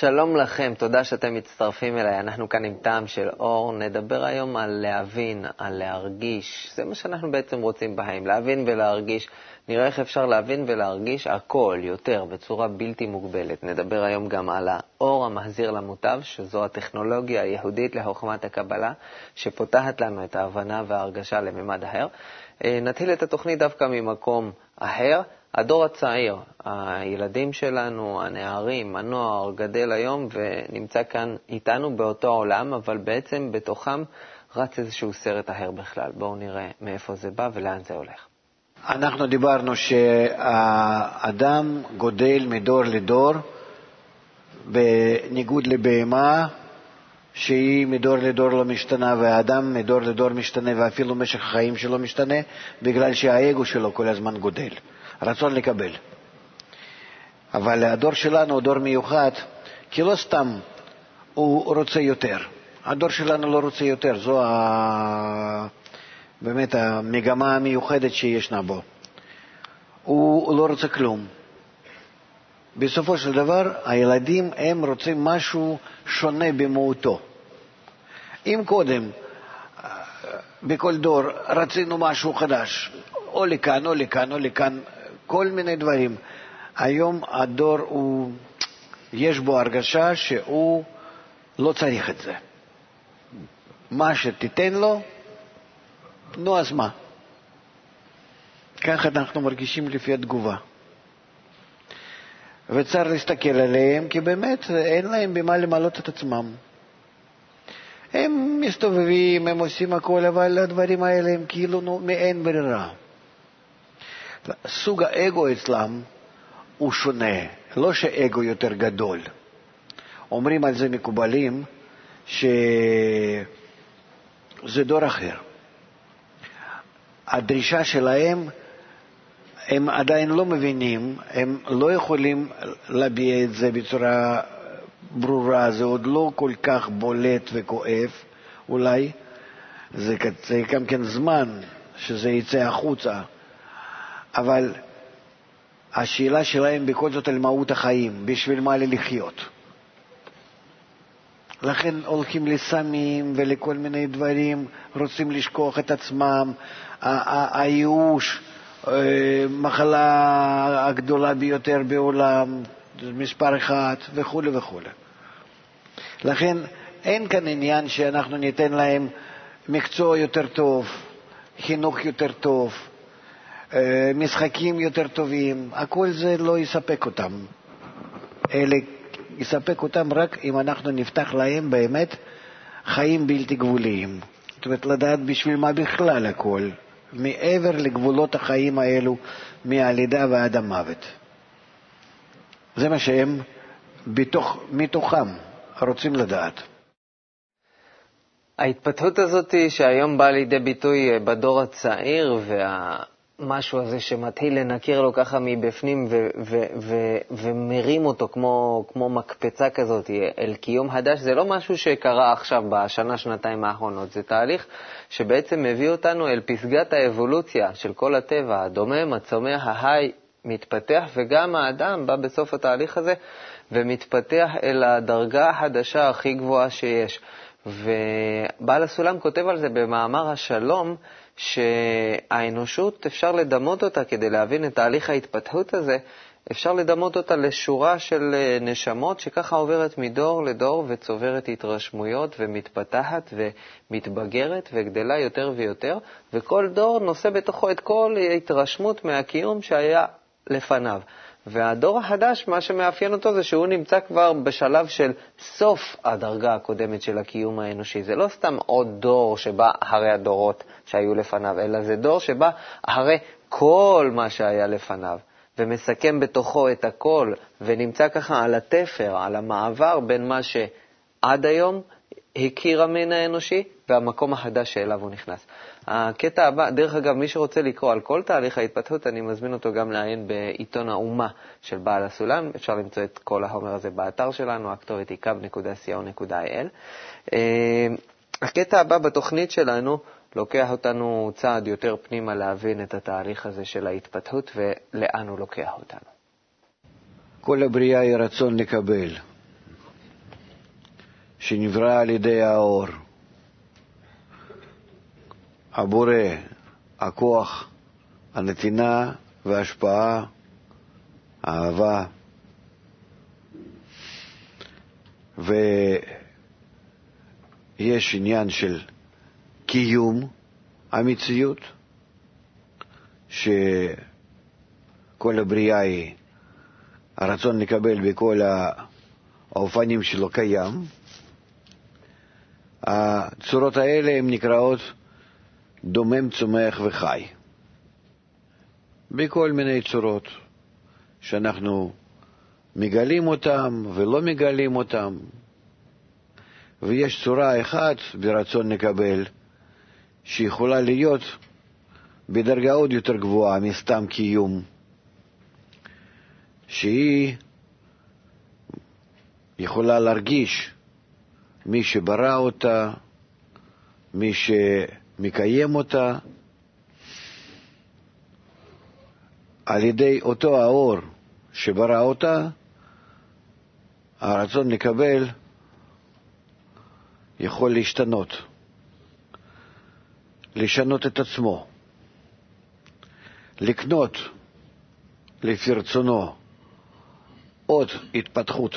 שלום לכם, תודה שאתם מצטרפים אליי. אנחנו כאן עם טעם של אור. נדבר היום על להבין, על להרגיש. זה מה שאנחנו בעצם רוצים בהם, להבין ולהרגיש. נראה איך אפשר להבין ולהרגיש הכל, יותר, בצורה בלתי מוגבלת. נדבר היום גם על האור המחזיר למוטב, שזו הטכנולוגיה הייחודית לחוכמת הקבלה, שפותחת לנו את ההבנה וההרגשה לממד אחר. אה, נתחיל את התוכנית דווקא ממקום אחר. הדור הצעיר, הילדים שלנו, הנערים, הנוער, גדל היום ונמצא כאן איתנו באותו עולם, אבל בעצם בתוכם רץ איזשהו סרט אחר בכלל. בואו נראה מאיפה זה בא ולאן זה הולך. אנחנו דיברנו שהאדם גודל מדור לדור, בניגוד לבהמה, שהיא מדור לדור לא משתנה, והאדם מדור לדור משתנה, ואפילו משך החיים שלו משתנה, בגלל שהאגו שלו כל הזמן גודל. רצון לקבל. אבל הדור שלנו הוא דור מיוחד, כי לא סתם הוא רוצה יותר. הדור שלנו לא רוצה יותר, זו ה... באמת המגמה המיוחדת שישנה בו. הוא לא רוצה כלום. בסופו של דבר, הילדים הם רוצים משהו שונה במהותו. אם קודם, בכל דור, רצינו משהו חדש, או לכאן או לכאן או לכאן, כל מיני דברים. היום הדור הוא, יש בו הרגשה שהוא לא צריך את זה. מה שתיתן לו, נו אז מה? ככה אנחנו מרגישים לפי התגובה. וצריך להסתכל עליהם, כי באמת אין להם במה למלא את עצמם. הם מסתובבים, הם עושים הכל, אבל הדברים האלה הם כאילו נו, מאין ברירה. סוג האגו אצלם הוא שונה, לא שאגו יותר גדול. אומרים על זה מקובלים שזה דור אחר. הדרישה שלהם, הם עדיין לא מבינים, הם לא יכולים להביע את זה בצורה ברורה, זה עוד לא כל כך בולט וכואב, אולי. זה, זה גם כן זמן שזה יצא החוצה. אבל השאלה שלהם בכל זאת על מהות החיים, בשביל מה לחיות. לכן הולכים לסמים ולכל מיני דברים, רוצים לשכוח את עצמם, הייאוש, אה, מחלה הגדולה ביותר בעולם, מספר אחד וכו' וכו'. לכן אין כאן עניין שאנחנו ניתן להם מקצוע יותר טוב, חינוך יותר טוב, משחקים יותר טובים, הכל זה לא יספק אותם. אלה יספק אותם רק אם אנחנו נפתח להם באמת חיים בלתי גבוליים. זאת אומרת, לדעת בשביל מה בכלל הכל, מעבר לגבולות החיים האלו, מהלידה ועד המוות. זה מה שהם בתוך, מתוכם רוצים לדעת. ההתפתחות הזאת שהיום באה לידי ביטוי בדור הצעיר וה... המשהו הזה שמתחיל לנקר לו ככה מבפנים ו- ו- ו- ומרים אותו כמו, כמו מקפצה כזאת אל קיום חדש, זה לא משהו שקרה עכשיו בשנה, שנתיים האחרונות, זה תהליך שבעצם מביא אותנו אל פסגת האבולוציה של כל הטבע, הדומם, הצומח, ההי, מתפתח, וגם האדם בא בסוף התהליך הזה ומתפתח אל הדרגה החדשה הכי גבוהה שיש. ובעל הסולם כותב על זה במאמר השלום, שהאנושות, אפשר לדמות אותה כדי להבין את תהליך ההתפתחות הזה, אפשר לדמות אותה לשורה של אה, נשמות שככה עוברת מדור לדור וצוברת התרשמויות ומתפתחת ומתבגרת וגדלה יותר ויותר, וכל דור נושא בתוכו את כל ההתרשמות מהקיום שהיה לפניו. והדור החדש, מה שמאפיין אותו זה שהוא נמצא כבר בשלב של סוף הדרגה הקודמת של הקיום האנושי. זה לא סתם עוד דור שבא אחרי הדורות שהיו לפניו, אלא זה דור שבא אחרי כל מה שהיה לפניו, ומסכם בתוכו את הכל, ונמצא ככה על התפר, על המעבר בין מה שעד היום הכיר המין האנושי והמקום החדש שאליו הוא נכנס. הקטע הבא, דרך אגב, מי שרוצה לקרוא על כל תהליך ההתפתחות, אני מזמין אותו גם לעיין בעיתון האומה של בעל הסולם. אפשר למצוא את כל החומר הזה באתר שלנו, הכתובת היא קו.co.il. אה, הקטע הבא בתוכנית שלנו לוקח אותנו צעד יותר פנימה להבין את התהליך הזה של ההתפתחות ולאן הוא לוקח אותנו. כל הבריאה היא רצון לקבל. שנברא על ידי האור. הבורא, הכוח, הנתינה וההשפעה, האהבה. ויש עניין של קיום המציאות, שכל הבריאה היא, הרצון לקבל בכל האופנים שלו קיים. הצורות האלה הן נקראות דומם, צומח וחי. בכל מיני צורות שאנחנו מגלים אותם ולא מגלים אותם. ויש צורה אחת ברצון לקבל שיכולה להיות בדרגה עוד יותר גבוהה מסתם קיום, שהיא יכולה להרגיש מי שברא אותה, מי שמקיים אותה, על ידי אותו האור שברא אותה, הרצון לקבל יכול להשתנות, לשנות את עצמו, לקנות לפי רצונו עוד התפתחות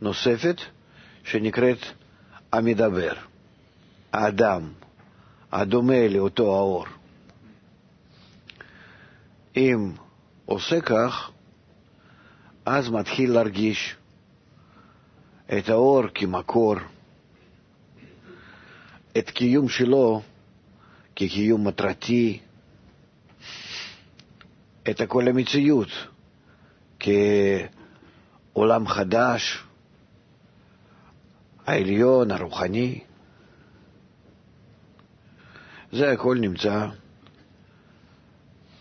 נוספת שנקראת המדבר, האדם, הדומה לאותו האור. אם עושה כך, אז מתחיל להרגיש את האור כמקור, את קיום שלו כקיום מטרתי, את כל המציאות כעולם חדש, העליון, הרוחני. זה הכל נמצא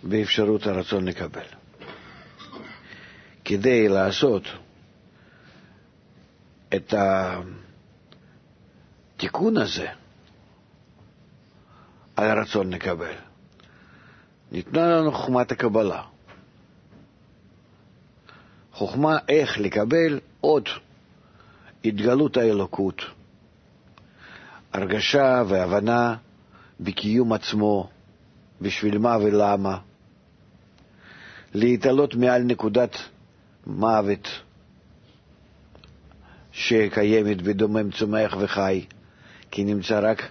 באפשרות הרצון לקבל. כדי לעשות את התיקון הזה על הרצון לקבל, ניתנה לנו חוכמת הקבלה. חוכמה איך לקבל עוד התגלות האלוקות, הרגשה והבנה בקיום עצמו, בשביל מה ולמה, להתעלות מעל נקודת מוות שקיימת בדומם צומח וחי, כי נמצא רק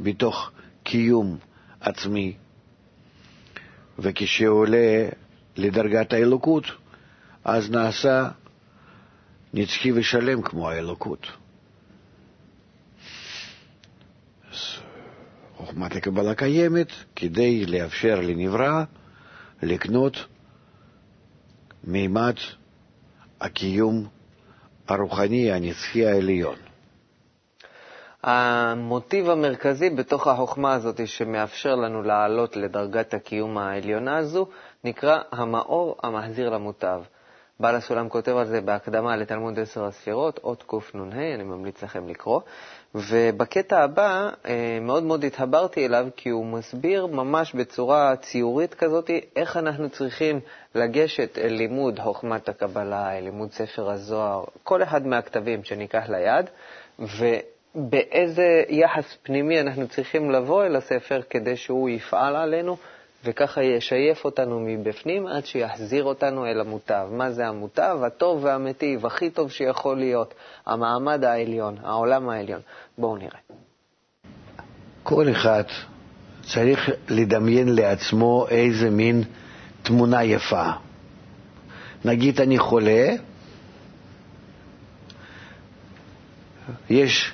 בתוך קיום עצמי. וכשעולה לדרגת האלוקות, אז נעשה נצחי ושלם כמו האלוקות. חוכמת הקבלה קיימת כדי לאפשר לנברא לקנות מימד הקיום הרוחני הנצחי העליון. המוטיב המרכזי בתוך החוכמה הזאת שמאפשר לנו לעלות לדרגת הקיום העליונה הזו נקרא המאור המחזיר למוטב. בעל הסולם כותב על זה בהקדמה לתלמוד עשר הספירות, אות קנ"ה, אני ממליץ לכם לקרוא. ובקטע הבא אה, מאוד מאוד התחברתי אליו, כי הוא מסביר ממש בצורה ציורית כזאת איך אנחנו צריכים לגשת אל לימוד חוכמת הקבלה, אל לימוד ספר הזוהר, כל אחד מהכתבים שניקח ליד, ובאיזה יחס פנימי אנחנו צריכים לבוא אל הספר כדי שהוא יפעל עלינו. וככה ישייף אותנו מבפנים עד שיחזיר אותנו אל המוטב. מה זה המוטב? הטוב והמיטיב, הכי טוב שיכול להיות, המעמד העליון, העולם העליון. בואו נראה. כל אחד צריך לדמיין לעצמו איזה מין תמונה יפה. נגיד אני חולה, יש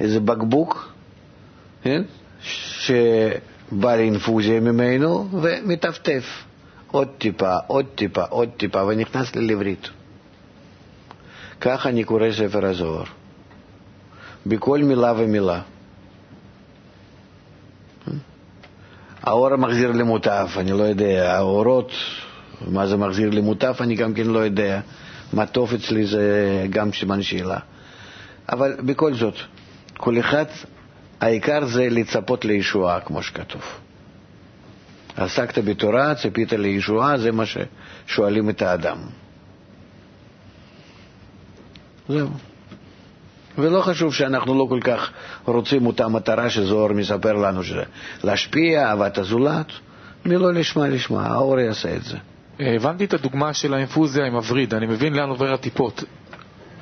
איזה בקבוק, כן? ש... בא לאינפוזיה ממנו ומטפטף עוד טיפה, עוד טיפה, עוד טיפה, ונכנס ללברית. כך אני קורא ספר הזוהר, בכל מילה ומילה. האור מחזיר למוטף, אני לא יודע, האורות, מה זה מחזיר למוטף, אני גם כן לא יודע. מה טוב אצלי זה גם סימן שאלה. אבל בכל זאת, כל אחד העיקר זה לצפות לישועה, כמו שכתוב. עסקת בתורה, ציפית לישועה, זה מה ששואלים את האדם. זהו. ולא חשוב שאנחנו לא כל כך רוצים אותה מטרה שזוהר מספר לנו, להשפיע, אהבת הזולת. מלא לשמה לשמה, האור יעשה את זה. הבנתי את הדוגמה של האינפוזיה עם הווריד, אני מבין לאן עובר הטיפות.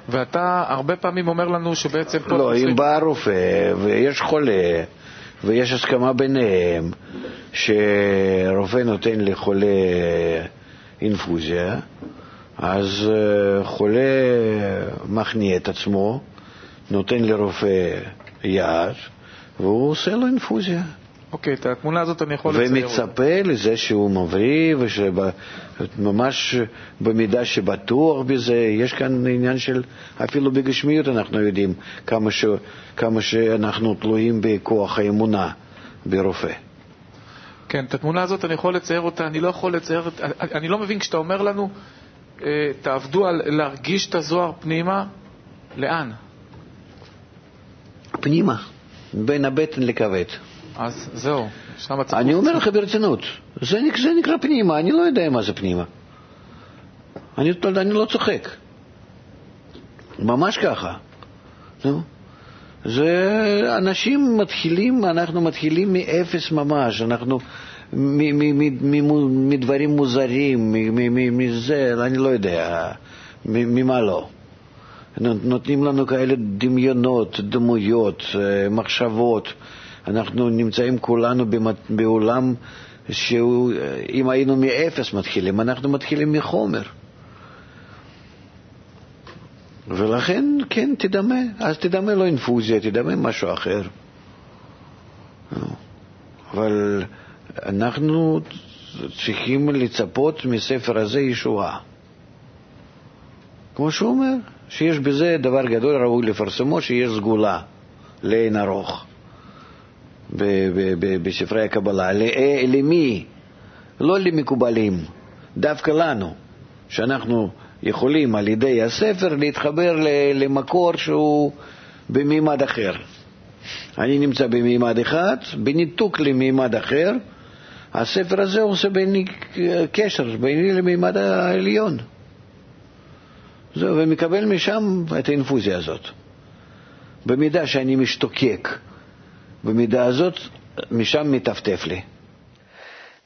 ואתה הרבה פעמים אומר לנו שבעצם פה... לא, אם בא רופא ויש חולה ויש הסכמה ביניהם שרופא נותן לחולה אינפוזיה, אז אה, חולה מכניע את עצמו, נותן לרופא יד והוא עושה לו אינפוזיה. אוקיי, את התמונה הזאת אני יכול לצייר. ומצפה לזה שהוא מבריא, וממש במידה שבטוח בזה, יש כאן עניין של, אפילו בגשמיות אנחנו יודעים כמה, ש, כמה שאנחנו תלויים בכוח האמונה ברופא. כן, את התמונה הזאת אני יכול לצייר אותה, אני לא יכול לצייר, אני לא מבין כשאתה אומר לנו, אה, תעבדו על להרגיש את הזוהר פנימה, לאן? פנימה, בין הבטן לכבד. אז זהו, שם צריך... אני אומר לך ברצינות, זה, זה נקרא פנימה, אני לא יודע מה זה פנימה. אני, אני לא צוחק. ממש ככה. נו. זה אנשים מתחילים, אנחנו מתחילים מאפס ממש, אנחנו מדברים מוזרים, מזה, אני לא יודע, ממה לא. נותנים לנו כאלה דמיונות, דמויות, אה, מחשבות. אנחנו נמצאים כולנו בעולם שאם היינו מאפס מתחילים, אנחנו מתחילים מחומר. ולכן, כן, תדמה. אז תדמה לא אינפוזיה, תדמה משהו אחר. אבל אנחנו צריכים לצפות מספר הזה ישועה. כמו שהוא אומר, שיש בזה דבר גדול ראוי לפרסמו, שיש סגולה לאין ארוך. בספרי הקבלה. אה, למי? לא למקובלים, דווקא לנו, שאנחנו יכולים על ידי הספר להתחבר למקור שהוא במימד אחר. אני נמצא במימד אחד, בניתוק למימד אחר, הספר הזה עושה ביני קשר, ביני למימד העליון. זהו, ומקבל משם את האינפוזיה הזאת. במידה שאני משתוקק במידה הזאת, משם מטפטף לי.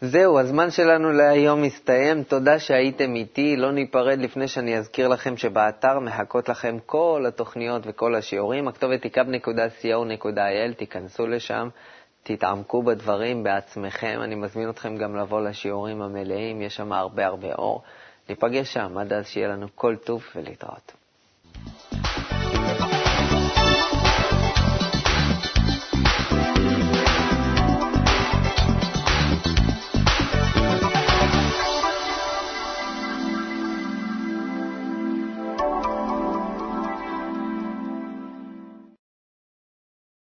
זהו, הזמן שלנו להיום מסתיים. תודה שהייתם איתי. לא ניפרד לפני שאני אזכיר לכם שבאתר מחכות לכם כל התוכניות וכל השיעורים. הכתובת היא kub.co.il, תיכנסו לשם, תתעמקו בדברים בעצמכם. אני מזמין אתכם גם לבוא לשיעורים המלאים, יש שם הרבה הרבה אור. ניפגש שם, עד אז שיהיה לנו כל טוב ולהתראות.